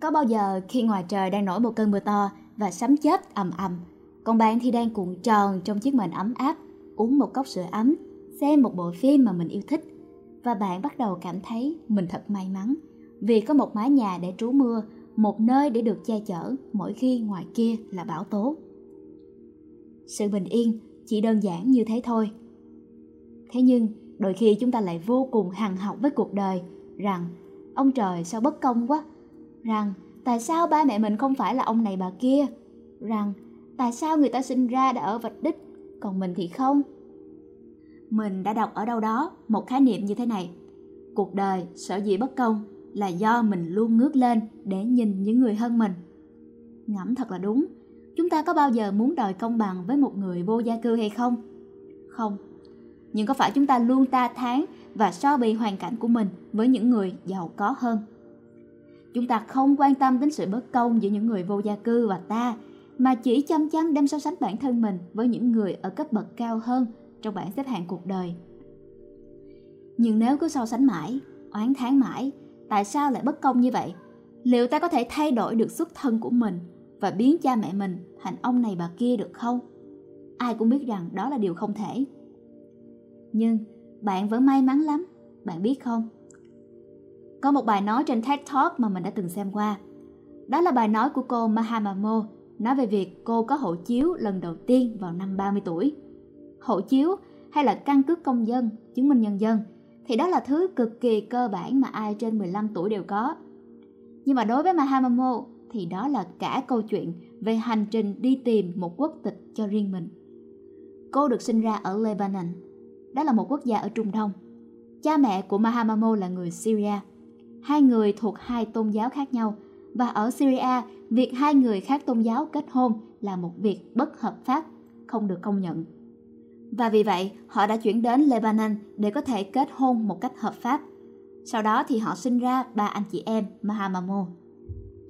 Có bao giờ khi ngoài trời đang nổi một cơn mưa to và sấm chớp ầm ầm, còn bạn thì đang cuộn tròn trong chiếc mền ấm áp, uống một cốc sữa ấm, xem một bộ phim mà mình yêu thích và bạn bắt đầu cảm thấy mình thật may mắn vì có một mái nhà để trú mưa, một nơi để được che chở mỗi khi ngoài kia là bão tố. Sự bình yên chỉ đơn giản như thế thôi. Thế nhưng, đôi khi chúng ta lại vô cùng hằng học với cuộc đời rằng ông trời sao bất công quá, rằng tại sao ba mẹ mình không phải là ông này bà kia, rằng tại sao người ta sinh ra đã ở vạch đích, còn mình thì không. Mình đã đọc ở đâu đó một khái niệm như thế này. Cuộc đời sở dĩ bất công là do mình luôn ngước lên để nhìn những người hơn mình. Ngẫm thật là đúng. Chúng ta có bao giờ muốn đòi công bằng với một người vô gia cư hay không? Không. Nhưng có phải chúng ta luôn ta tháng và so bì hoàn cảnh của mình với những người giàu có hơn? Chúng ta không quan tâm đến sự bất công giữa những người vô gia cư và ta, mà chỉ chăm chăm đem so sánh bản thân mình với những người ở cấp bậc cao hơn trong bảng xếp hạng cuộc đời. Nhưng nếu cứ so sánh mãi, oán tháng mãi, tại sao lại bất công như vậy? Liệu ta có thể thay đổi được xuất thân của mình và biến cha mẹ mình thành ông này bà kia được không? Ai cũng biết rằng đó là điều không thể. Nhưng bạn vẫn may mắn lắm, bạn biết không? Có một bài nói trên TED Talk mà mình đã từng xem qua. Đó là bài nói của cô Mahamamo nói về việc cô có hộ chiếu lần đầu tiên vào năm 30 tuổi. Hộ chiếu hay là căn cước công dân, chứng minh nhân dân thì đó là thứ cực kỳ cơ bản mà ai trên 15 tuổi đều có. Nhưng mà đối với Mahamamo thì đó là cả câu chuyện về hành trình đi tìm một quốc tịch cho riêng mình. Cô được sinh ra ở Lebanon, đó là một quốc gia ở Trung Đông. Cha mẹ của Mahamamo là người Syria. Hai người thuộc hai tôn giáo khác nhau và ở Syria, việc hai người khác tôn giáo kết hôn là một việc bất hợp pháp, không được công nhận. Và vì vậy, họ đã chuyển đến Lebanon để có thể kết hôn một cách hợp pháp. Sau đó thì họ sinh ra ba anh chị em Mahamamo.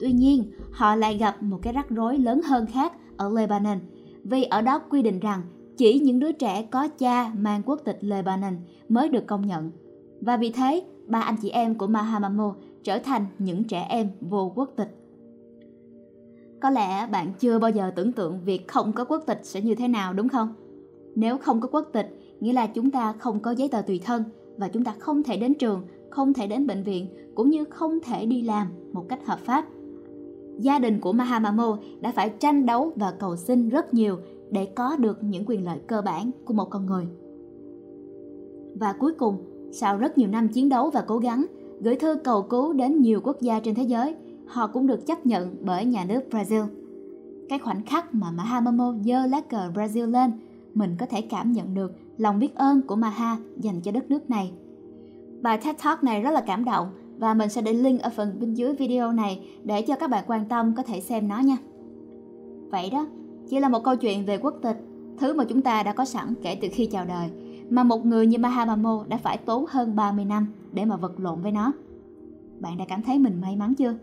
Tuy nhiên, họ lại gặp một cái rắc rối lớn hơn khác ở Lebanon, vì ở đó quy định rằng chỉ những đứa trẻ có cha mang quốc tịch Lebanon mới được công nhận. Và vì thế, ba anh chị em của Mahamamo trở thành những trẻ em vô quốc tịch. Có lẽ bạn chưa bao giờ tưởng tượng việc không có quốc tịch sẽ như thế nào đúng không? Nếu không có quốc tịch, nghĩa là chúng ta không có giấy tờ tùy thân và chúng ta không thể đến trường, không thể đến bệnh viện cũng như không thể đi làm một cách hợp pháp. Gia đình của Mahamamo đã phải tranh đấu và cầu xin rất nhiều để có được những quyền lợi cơ bản của một con người. Và cuối cùng, sau rất nhiều năm chiến đấu và cố gắng, gửi thư cầu cứu đến nhiều quốc gia trên thế giới, họ cũng được chấp nhận bởi nhà nước Brazil. Cái khoảnh khắc mà Mahamamo dơ lá cờ Brazil lên mình có thể cảm nhận được lòng biết ơn của Maha dành cho đất nước này. Bài TED Talk này rất là cảm động và mình sẽ để link ở phần bên dưới video này để cho các bạn quan tâm có thể xem nó nha. Vậy đó, chỉ là một câu chuyện về quốc tịch, thứ mà chúng ta đã có sẵn kể từ khi chào đời, mà một người như Mahamamo đã phải tốn hơn 30 năm để mà vật lộn với nó. Bạn đã cảm thấy mình may mắn chưa?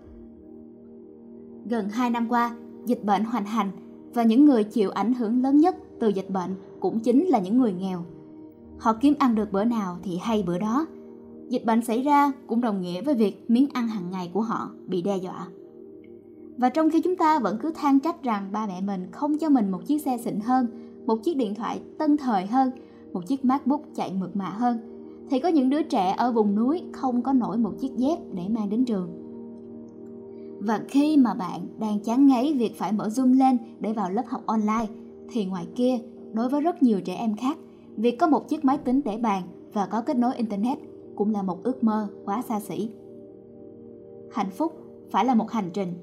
Gần 2 năm qua, dịch bệnh hoành hành và những người chịu ảnh hưởng lớn nhất từ dịch bệnh cũng chính là những người nghèo. Họ kiếm ăn được bữa nào thì hay bữa đó. Dịch bệnh xảy ra cũng đồng nghĩa với việc miếng ăn hàng ngày của họ bị đe dọa. Và trong khi chúng ta vẫn cứ than trách rằng ba mẹ mình không cho mình một chiếc xe xịn hơn, một chiếc điện thoại tân thời hơn, một chiếc MacBook chạy mượt mà hơn, thì có những đứa trẻ ở vùng núi không có nổi một chiếc dép để mang đến trường. Và khi mà bạn đang chán ngấy việc phải mở Zoom lên để vào lớp học online thì ngoài kia, đối với rất nhiều trẻ em khác, việc có một chiếc máy tính để bàn và có kết nối Internet cũng là một ước mơ quá xa xỉ. Hạnh phúc phải là một hành trình.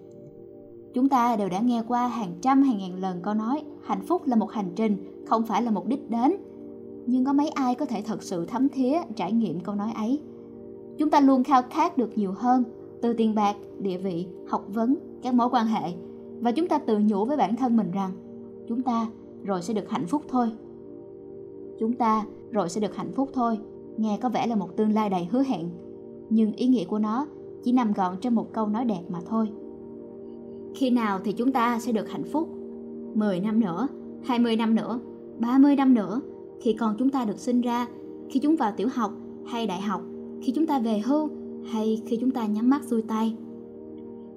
Chúng ta đều đã nghe qua hàng trăm hàng ngàn lần câu nói hạnh phúc là một hành trình, không phải là một đích đến. Nhưng có mấy ai có thể thật sự thấm thía trải nghiệm câu nói ấy? Chúng ta luôn khao khát được nhiều hơn, từ tiền bạc, địa vị, học vấn, các mối quan hệ. Và chúng ta tự nhủ với bản thân mình rằng chúng ta rồi sẽ được hạnh phúc thôi chúng ta rồi sẽ được hạnh phúc thôi nghe có vẻ là một tương lai đầy hứa hẹn nhưng ý nghĩa của nó chỉ nằm gọn trong một câu nói đẹp mà thôi khi nào thì chúng ta sẽ được hạnh phúc 10 năm nữa 20 năm nữa 30 năm nữa khi con chúng ta được sinh ra khi chúng vào tiểu học hay đại học khi chúng ta về hưu hay khi chúng ta nhắm mắt xuôi tay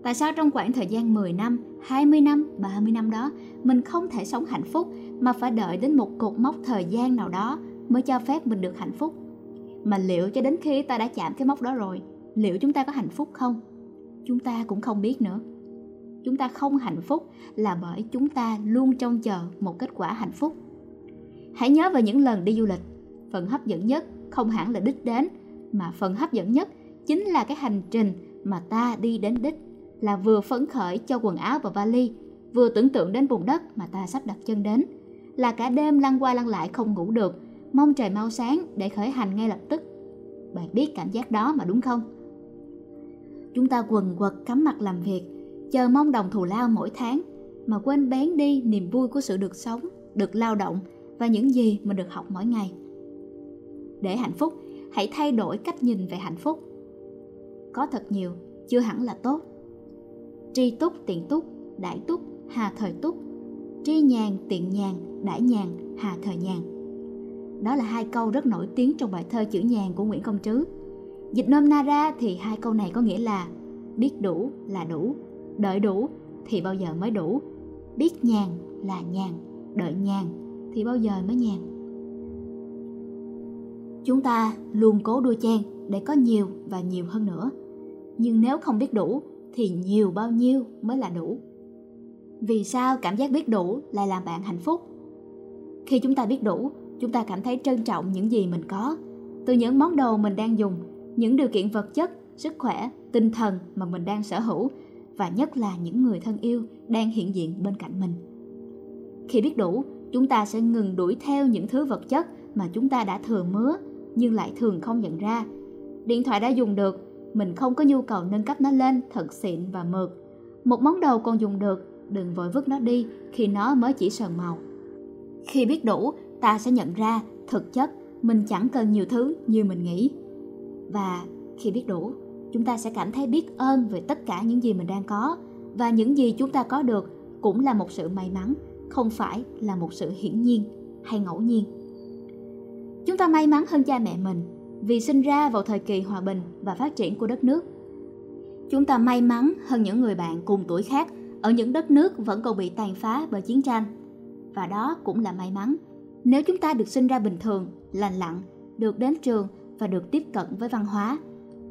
Tại sao trong khoảng thời gian 10 năm, 20 năm, 30 năm đó mình không thể sống hạnh phúc mà phải đợi đến một cột mốc thời gian nào đó mới cho phép mình được hạnh phúc? Mà liệu cho đến khi ta đã chạm cái mốc đó rồi, liệu chúng ta có hạnh phúc không? Chúng ta cũng không biết nữa. Chúng ta không hạnh phúc là bởi chúng ta luôn trông chờ một kết quả hạnh phúc. Hãy nhớ về những lần đi du lịch, phần hấp dẫn nhất không hẳn là đích đến mà phần hấp dẫn nhất chính là cái hành trình mà ta đi đến đích là vừa phấn khởi cho quần áo và vali vừa tưởng tượng đến vùng đất mà ta sắp đặt chân đến là cả đêm lăn qua lăn lại không ngủ được mong trời mau sáng để khởi hành ngay lập tức. Bạn biết cảm giác đó mà đúng không? Chúng ta quần quật cắm mặt làm việc chờ mong đồng thù lao mỗi tháng mà quên bén đi niềm vui của sự được sống được lao động và những gì mình được học mỗi ngày. Để hạnh phúc, hãy thay đổi cách nhìn về hạnh phúc. Có thật nhiều, chưa hẳn là tốt. Tri túc tiện túc, đại túc, hà thời túc. Tri nhàn tiện nhàn, đại nhàn, hà thời nhàn. Đó là hai câu rất nổi tiếng trong bài thơ chữ nhàn của nguyễn công trứ. Dịch nôm na ra thì hai câu này có nghĩa là biết đủ là đủ, đợi đủ thì bao giờ mới đủ. Biết nhàn là nhàn, đợi nhàn thì bao giờ mới nhàn? Chúng ta luôn cố đua chen để có nhiều và nhiều hơn nữa. Nhưng nếu không biết đủ, thì nhiều bao nhiêu mới là đủ? Vì sao cảm giác biết đủ lại làm bạn hạnh phúc? Khi chúng ta biết đủ, chúng ta cảm thấy trân trọng những gì mình có. Từ những món đồ mình đang dùng, những điều kiện vật chất, sức khỏe, tinh thần mà mình đang sở hữu, và nhất là những người thân yêu đang hiện diện bên cạnh mình. Khi biết đủ chúng ta sẽ ngừng đuổi theo những thứ vật chất mà chúng ta đã thừa mứa, nhưng lại thường không nhận ra. Điện thoại đã dùng được, mình không có nhu cầu nâng cấp nó lên thật xịn và mượt. Một món đồ còn dùng được, đừng vội vứt nó đi khi nó mới chỉ sờn màu. Khi biết đủ, ta sẽ nhận ra thực chất mình chẳng cần nhiều thứ như mình nghĩ. Và khi biết đủ, chúng ta sẽ cảm thấy biết ơn về tất cả những gì mình đang có, và những gì chúng ta có được cũng là một sự may mắn không phải là một sự hiển nhiên hay ngẫu nhiên. Chúng ta may mắn hơn cha mẹ mình vì sinh ra vào thời kỳ hòa bình và phát triển của đất nước. Chúng ta may mắn hơn những người bạn cùng tuổi khác ở những đất nước vẫn còn bị tàn phá bởi chiến tranh. Và đó cũng là may mắn. Nếu chúng ta được sinh ra bình thường, lành lặn, được đến trường và được tiếp cận với văn hóa,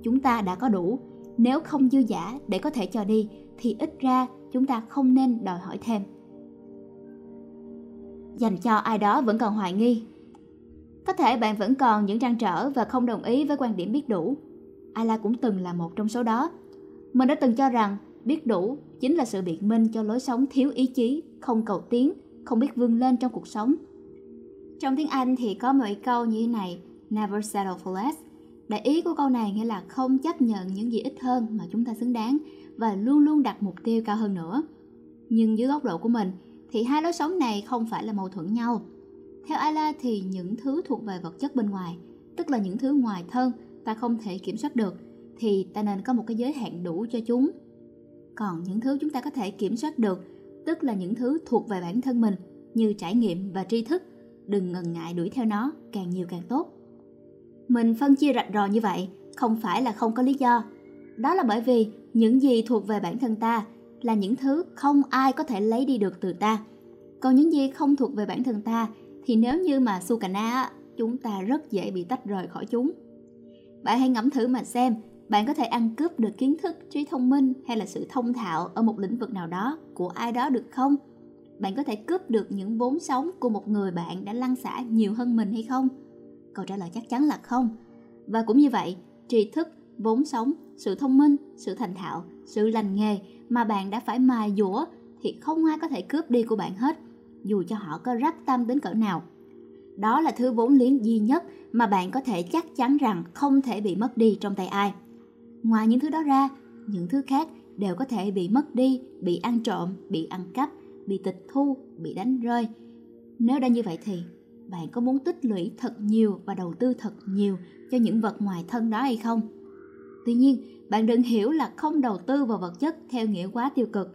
chúng ta đã có đủ. Nếu không dư giả để có thể cho đi, thì ít ra chúng ta không nên đòi hỏi thêm dành cho ai đó vẫn còn hoài nghi. Có thể bạn vẫn còn những trăn trở và không đồng ý với quan điểm biết đủ. Ayla cũng từng là một trong số đó. Mình đã từng cho rằng biết đủ chính là sự biện minh cho lối sống thiếu ý chí, không cầu tiến, không biết vươn lên trong cuộc sống. Trong tiếng Anh thì có một câu như thế này, Never settle for less. Đại ý của câu này nghĩa là không chấp nhận những gì ít hơn mà chúng ta xứng đáng và luôn luôn đặt mục tiêu cao hơn nữa. Nhưng dưới góc độ của mình thì hai lối sống này không phải là mâu thuẫn nhau. Theo Ayla thì những thứ thuộc về vật chất bên ngoài, tức là những thứ ngoài thân ta không thể kiểm soát được thì ta nên có một cái giới hạn đủ cho chúng. Còn những thứ chúng ta có thể kiểm soát được, tức là những thứ thuộc về bản thân mình như trải nghiệm và tri thức, đừng ngần ngại đuổi theo nó, càng nhiều càng tốt. Mình phân chia rạch ròi như vậy không phải là không có lý do. Đó là bởi vì những gì thuộc về bản thân ta là những thứ không ai có thể lấy đi được từ ta. Còn những gì không thuộc về bản thân ta thì nếu như mà Sukana, chúng ta rất dễ bị tách rời khỏi chúng. Bạn hãy ngẫm thử mà xem, bạn có thể ăn cướp được kiến thức, trí thông minh hay là sự thông thạo ở một lĩnh vực nào đó của ai đó được không? Bạn có thể cướp được những vốn sống của một người bạn đã lăn xả nhiều hơn mình hay không? Câu trả lời chắc chắn là không. Và cũng như vậy, tri thức, vốn sống, sự thông minh, sự thành thạo, sự lành nghề mà bạn đã phải mài dũa thì không ai có thể cướp đi của bạn hết, dù cho họ có rắc tâm đến cỡ nào. Đó là thứ vốn liếng duy nhất mà bạn có thể chắc chắn rằng không thể bị mất đi trong tay ai. Ngoài những thứ đó ra, những thứ khác đều có thể bị mất đi, bị ăn trộm, bị ăn cắp, bị tịch thu, bị đánh rơi. Nếu đã như vậy thì bạn có muốn tích lũy thật nhiều và đầu tư thật nhiều cho những vật ngoài thân đó hay không? Tuy nhiên, bạn đừng hiểu là không đầu tư vào vật chất theo nghĩa quá tiêu cực.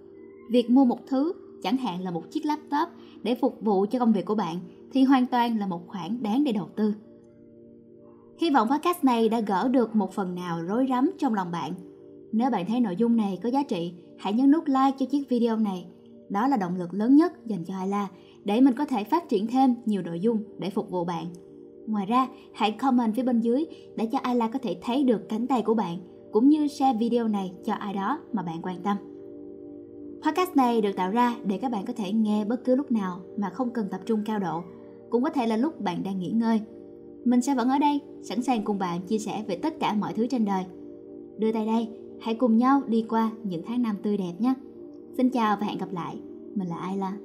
Việc mua một thứ, chẳng hạn là một chiếc laptop để phục vụ cho công việc của bạn thì hoàn toàn là một khoản đáng để đầu tư. Hy vọng podcast này đã gỡ được một phần nào rối rắm trong lòng bạn. Nếu bạn thấy nội dung này có giá trị, hãy nhấn nút like cho chiếc video này. Đó là động lực lớn nhất dành cho Ayla để mình có thể phát triển thêm nhiều nội dung để phục vụ bạn. Ngoài ra, hãy comment phía bên dưới để cho Ayla có thể thấy được cánh tay của bạn, cũng như share video này cho ai đó mà bạn quan tâm. Podcast này được tạo ra để các bạn có thể nghe bất cứ lúc nào mà không cần tập trung cao độ, cũng có thể là lúc bạn đang nghỉ ngơi. Mình sẽ vẫn ở đây, sẵn sàng cùng bạn chia sẻ về tất cả mọi thứ trên đời. Đưa tay đây, hãy cùng nhau đi qua những tháng năm tươi đẹp nhé. Xin chào và hẹn gặp lại. Mình là Ayla.